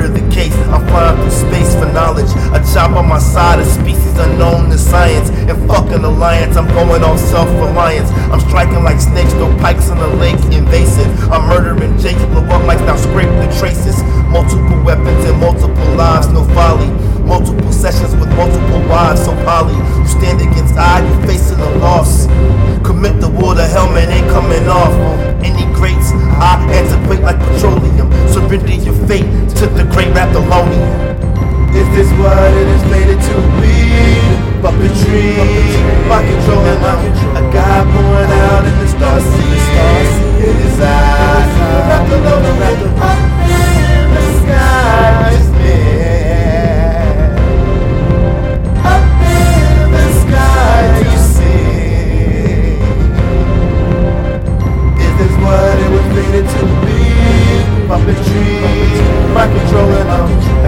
murder the case, I'm flying through space for knowledge. A chop on my side, a species unknown to science. And fucking alliance, I'm going on self-reliance. I'm striking like snakes, throw pikes in the lake, invasive. I'm murdering Jakes, blow up mics, now scrape the traces. Multiple weapons and multiple lives, no folly. Multiple sessions with multiple wives, so poly. You stand against I, Surrender your fate to the great Raptalonian. Is this what it is made it to be? Puppetry, mind controlling them. A guy born out Puppetry, mind controlling them.